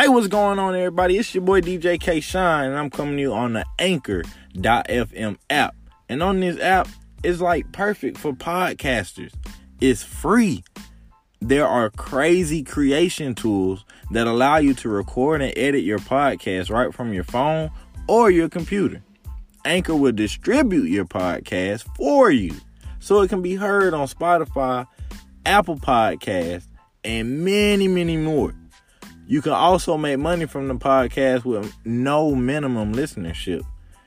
Hey, what's going on, everybody? It's your boy DJ K Shine, and I'm coming to you on the Anchor.fm app. And on this app, it's like perfect for podcasters. It's free. There are crazy creation tools that allow you to record and edit your podcast right from your phone or your computer. Anchor will distribute your podcast for you so it can be heard on Spotify, Apple Podcasts, and many, many more. You can also make money from the podcast with no minimum listenership.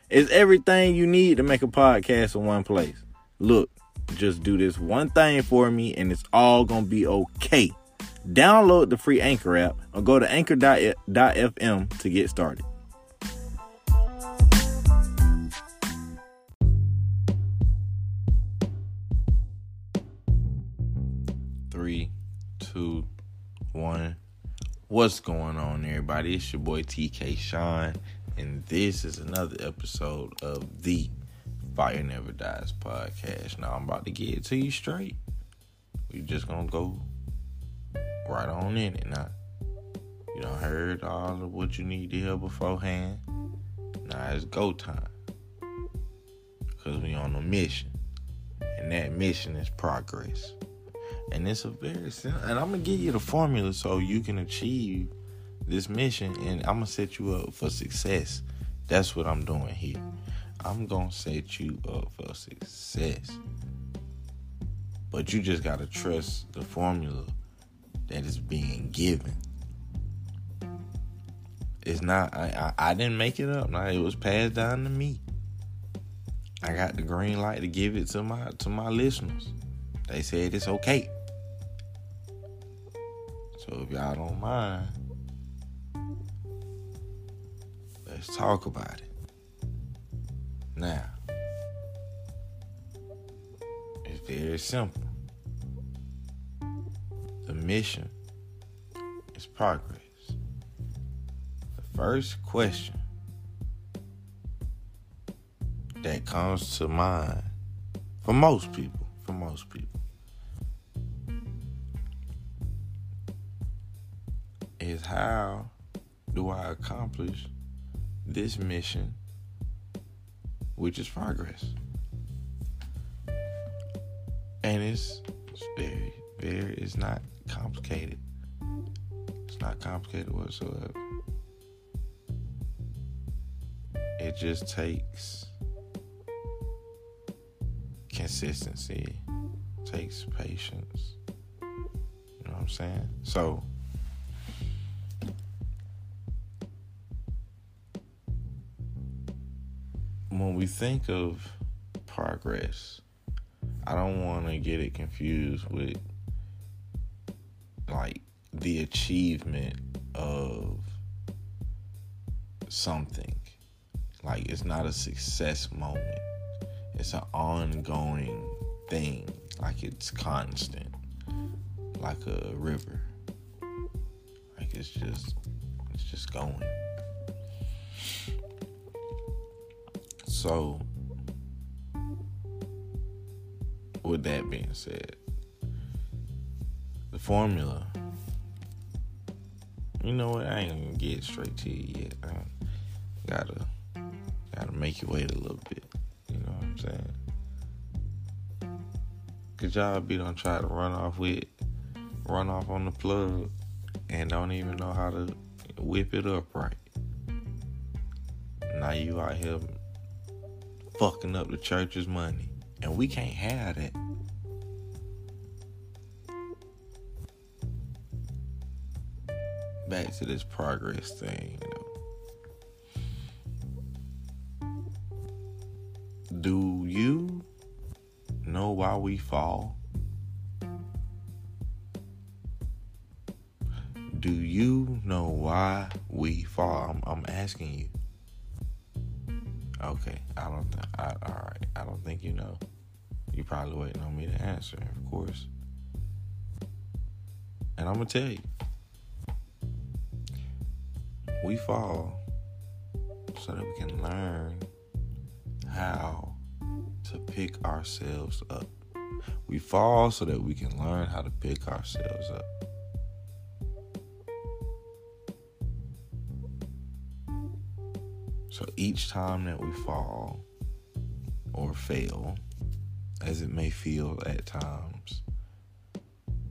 It's everything you need to make a podcast in one place. Look, just do this one thing for me and it's all gonna be okay. Download the free Anchor app or go to anchor.fm to get started. Three, two, one. What's going on, everybody? It's your boy TK Sean, and this is another episode of the Fire Never Dies podcast. Now, I'm about to get it to you straight. We're just gonna go right on in it now. You done heard all of what you need to hear beforehand. Now it's go time. Cause we on a mission. And that mission is progress. And it's a very simple and I'm gonna give you the formula so you can achieve this mission and I'm gonna set you up for success. That's what I'm doing here. I'm gonna set you up for success. But you just gotta trust the formula that is being given. It's not I, I, I didn't make it up. Now it was passed down to me. I got the green light to give it to my to my listeners. They said it's okay. So if y'all don't mind, let's talk about it. Now, it's very simple. The mission is progress. The first question that comes to mind for most people, for most people, is how do I accomplish this mission, which is progress? And it's, it's very, very, it's not complicated. It's not complicated whatsoever. It just takes consistency, takes patience. You know what I'm saying? So, when we think of progress, I don't want to get it confused with like the achievement of something. Like it's not a success moment. It's an ongoing thing. Like it's constant. Like a river. Like it's just it's just going. So, with that being said, the formula, you know what? I ain't gonna get straight to you yet. I gotta, gotta make you wait a little bit. You know what I'm saying? Cause y'all be done try to run off with, run off on the plug, and don't even know how to whip it up right. Now you out here fucking up the church's money. And we can't have that. Back to this progress thing, you know. Do you know why we fall? Do you know why we fall? I'm, I'm asking you. Okay, I don't. Th- I, all right, I don't think you know. You probably waiting on me to answer, of course. And I'm gonna tell you, we fall so that we can learn how to pick ourselves up. We fall so that we can learn how to pick ourselves up. So each time that we fall or fail, as it may feel at times,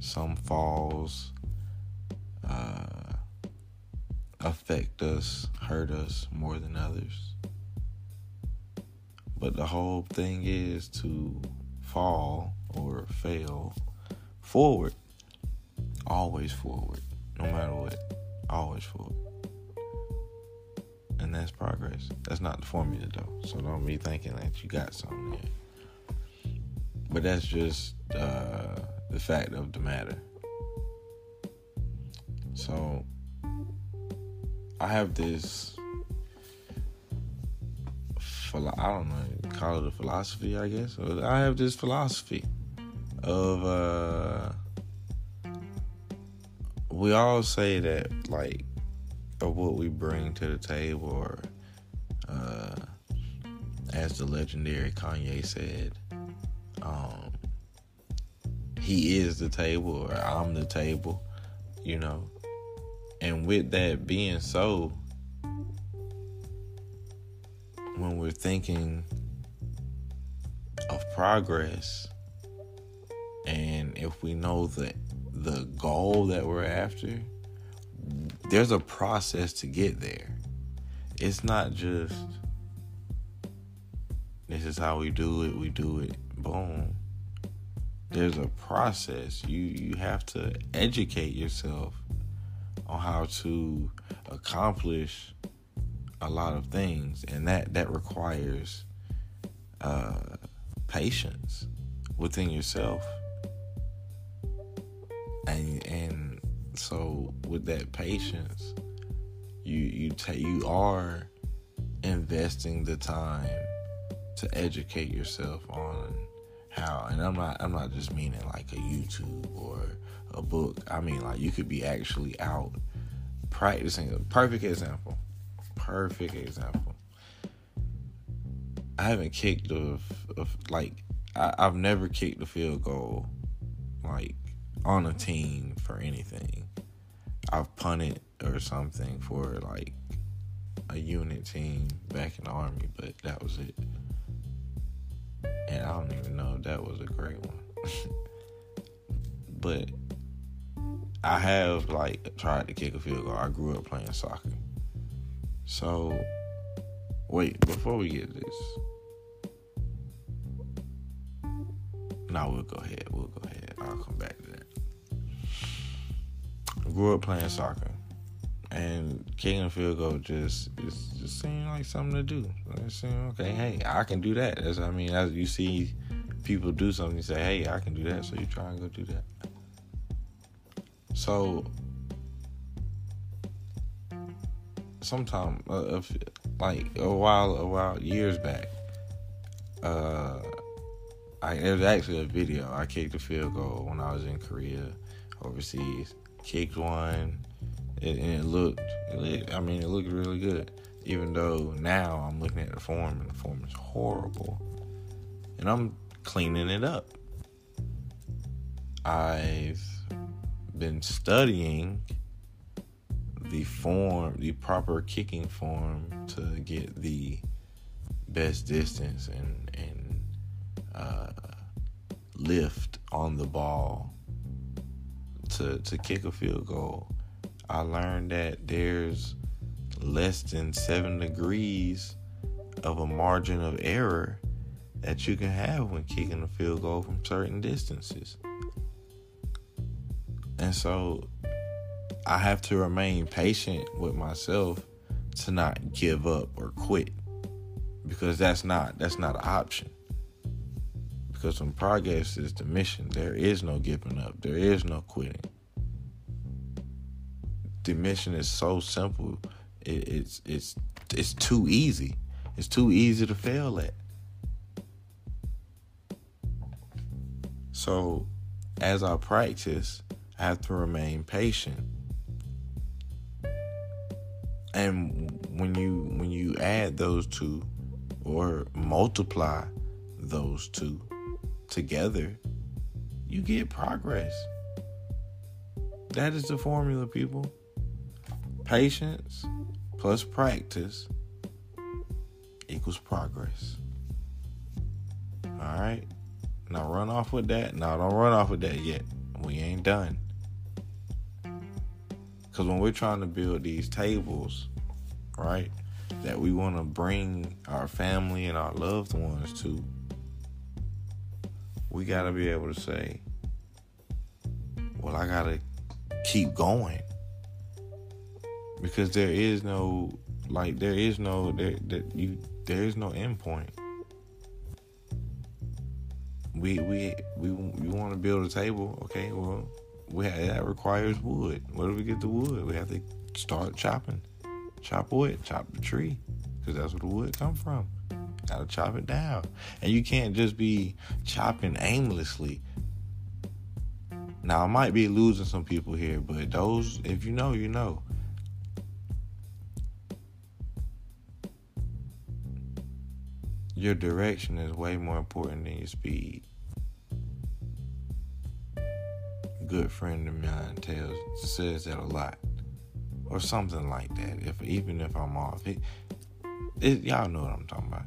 some falls uh, affect us, hurt us more than others. But the whole thing is to fall or fail forward. Always forward. No matter what. Always forward. And that's progress. That's not the formula though. So don't be thinking that you got something there. But that's just uh, the fact of the matter. So I have this I don't know, call it a philosophy, I guess. I have this philosophy of uh we all say that like of what we bring to the table or uh as the legendary Kanye said, um he is the table or I'm the table, you know. And with that being so, when we're thinking of progress and if we know the the goal that we're after there's a process to get there. It's not just this is how we do it we do it boom. There's a process. You you have to educate yourself on how to accomplish a lot of things, and that that requires uh, patience within yourself, and and so with that patience, you you take you are investing the time to educate yourself on how and I'm not I'm not just meaning like a YouTube or a book. I mean like you could be actually out practicing. A perfect example perfect example. I haven't kicked a like I, I've never kicked a field goal like on a team for anything. I've punted or something for like a unit team back in the army, but that was it. And I don't even know if that was a great one. but I have like tried to kick a field goal. I grew up playing soccer. So, wait, before we get this. No, we'll go ahead. We'll go ahead. I'll come back grew up playing soccer. And kicking a field goal just it just seemed like something to do. It seemed okay. Hey, I can do that. As I mean, as you see people do something, you say, "Hey, I can do that," so you try and go do that. So sometime uh, like a while a while years back uh I it was actually a video I kicked a field goal when I was in Korea overseas kicked one and it looked it, I mean it looked really good. Even though now I'm looking at the form and the form is horrible. And I'm cleaning it up. I've been studying the form, the proper kicking form to get the best distance and and uh, lift on the ball to to kick a field goal. I learned that there's less than seven degrees of a margin of error that you can have when kicking a field goal from certain distances. And so I have to remain patient with myself to not give up or quit because that's not that's not an option. Because when progress is the mission, there is no giving up. There is no quitting. The mission is so simple. It, it's it's it's too easy. It's too easy to fail at. So, as I practice, I have to remain patient and when you when you add those two or multiply those two together you get progress that is the formula people patience plus practice equals progress. All right. Now run off with that. No, don't run off with that yet. We ain't done. Because when we're trying to build these tables, right, that we want to bring our family and our loved ones to, we got to be able to say, well, I got to keep going. Because there is no, like, there is no, there, there, you, there is no end point we we we we want to build a table. Okay, well, we have, that requires wood. Where do we get the wood? We have to start chopping, chop wood, chop the tree, because that's where the wood come from. Gotta chop it down, and you can't just be chopping aimlessly. Now I might be losing some people here, but those, if you know, you know. Your direction is way more important than your speed. A good friend of mine tells says that a lot, or something like that. If even if I'm off, it, it y'all know what I'm talking about.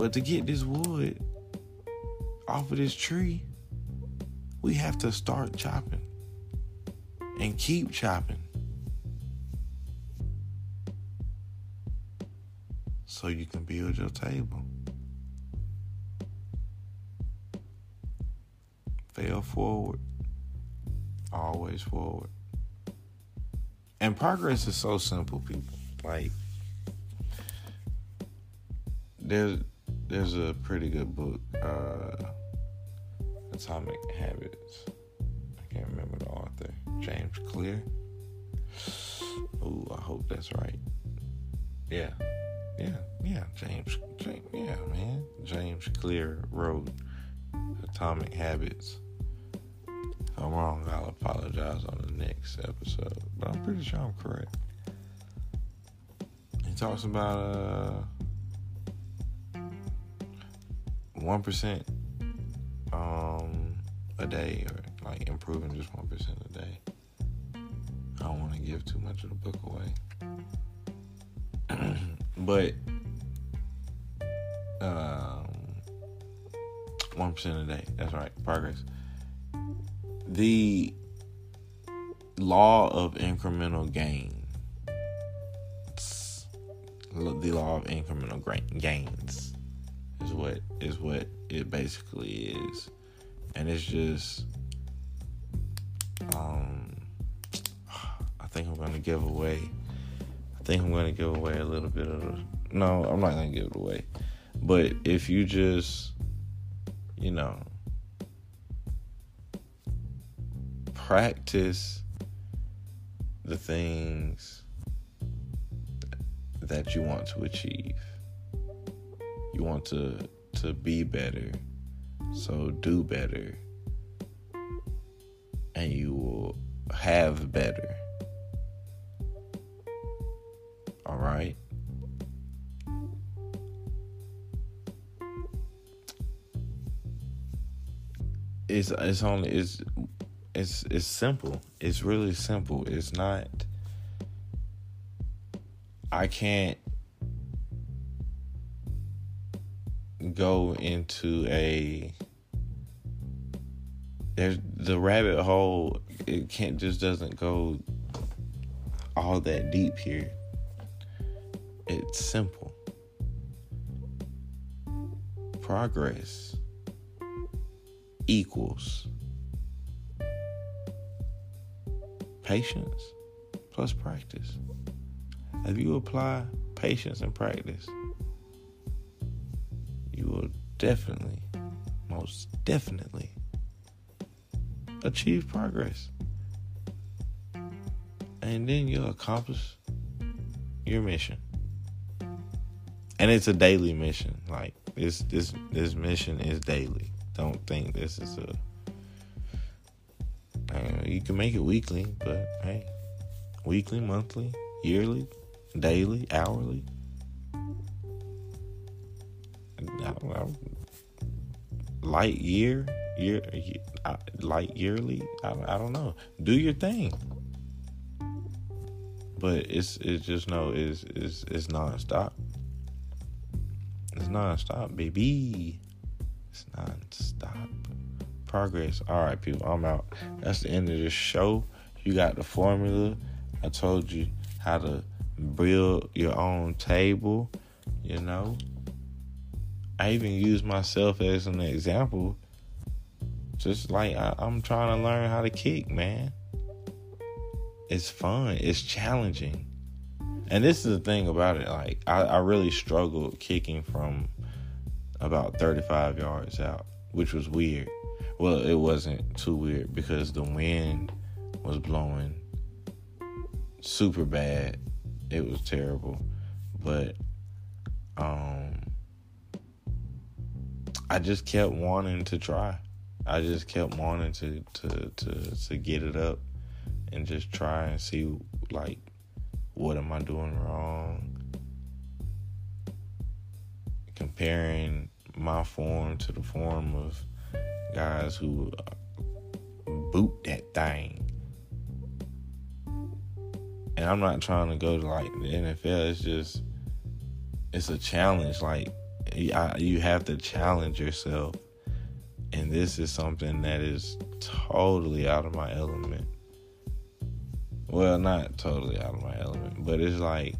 But to get this wood off of this tree, we have to start chopping and keep chopping. So you can build your table. fail forward, always forward. And progress is so simple, people. Like there's there's a pretty good book, uh, Atomic Habits. I can't remember the author, James Clear. Ooh, I hope that's right. Yeah, yeah, yeah. James, James yeah, man. James Clear wrote Atomic Habits. If I'm wrong, I'll apologize on the next episode. But I'm pretty sure I'm correct. He talks about uh one percent um a day or like improving just one percent a day. I don't want to give too much of the book away. but um one percent a day. That's right. Progress. The law of incremental gain. The law of incremental gains is what is what it basically is, and it's just. Um, I think I'm gonna give away. I think I'm gonna give away a little bit of. No, I'm not gonna give it away. But if you just you know, practice the things that you want to achieve. You want to to be better. So do better. And you will have better. All right? it's it's only it's it's it's simple. It's really simple. It's not I can't go into a there's the rabbit hole it can't just doesn't go all that deep here. It's simple. Progress equals patience plus practice. If you apply patience and practice, definitely, most definitely, achieve progress. And then you'll accomplish your mission. And it's a daily mission. Like this this this mission is daily don't think this is a. You can make it weekly, but hey, weekly, monthly, yearly, daily, hourly. Light year, year, uh, light yearly. I, I don't know. Do your thing, but it's it's just no, it's it's it's nonstop. It's nonstop, baby. It's nonstop progress. All right, people, I'm out. That's the end of this show. You got the formula. I told you how to build your own table. You know, I even use myself as an example. Just like I, I'm trying to learn how to kick, man. It's fun. It's challenging. And this is the thing about it. Like I, I really struggled kicking from about 35 yards out, which was weird. Well, it wasn't too weird because the wind was blowing super bad. It was terrible. But um I just kept wanting to try. I just kept wanting to to to to get it up and just try and see like what am I doing wrong? Comparing my form to the form of guys who uh, boot that thing. And I'm not trying to go to like the NFL. It's just it's a challenge. Like you have to challenge yourself, and this is something that is totally out of my element. Well, not totally out of my element, but it's like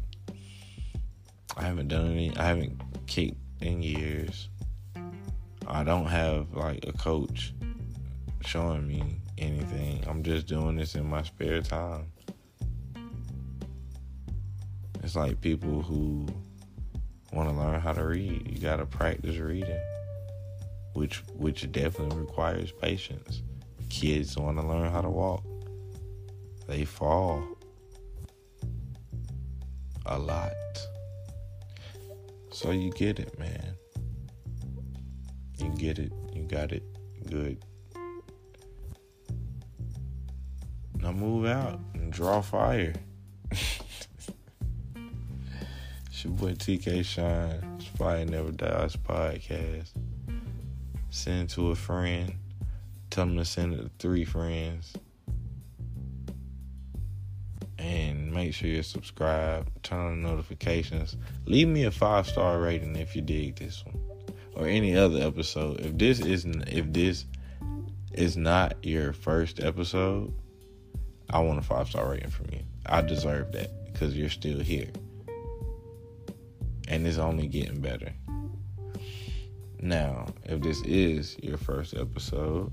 I haven't done any. I haven't kicked in years. I don't have like a coach showing me anything. I'm just doing this in my spare time. It's like people who want to learn how to read. You got to practice reading, which which definitely requires patience. Kids want to learn how to walk. They fall a lot. So you get it, man. You get it. You got it. Good. Now move out and draw fire. Your boy TK Shine. It's Never Dies podcast. Send to a friend. Tell them to send it to three friends. And make sure you're subscribed. Turn on notifications. Leave me a five star rating if you dig this one or any other episode, if this isn't if this is not your first episode, I want a five star rating from you. I deserve that because you're still here. And it's only getting better. Now, if this is your first episode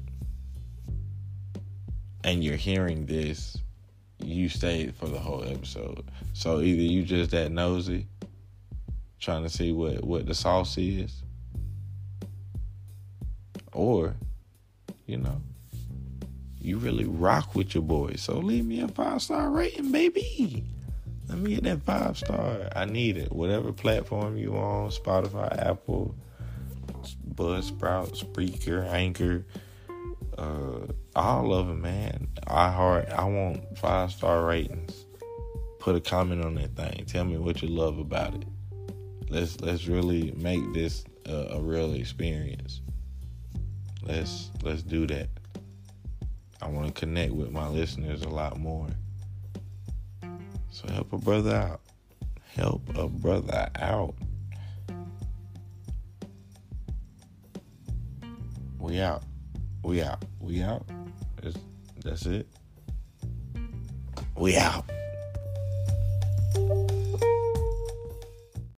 and you're hearing this, you stayed for the whole episode. So either you just that nosy, trying to see what, what the sauce is, or, you know, you really rock with your boys. So leave me a five star rating, baby. Let me get that five star. I need it. Whatever platform you on, Spotify, Apple, Buzzsprout, Spreaker, Anchor, uh, all of them, man. iHeart. I want five star ratings. Put a comment on that thing. Tell me what you love about it. Let's let's really make this a, a real experience. Let's let's do that. I want to connect with my listeners a lot more. So help a brother out. Help a brother out. We out. We out. We out. That's, that's it. We out.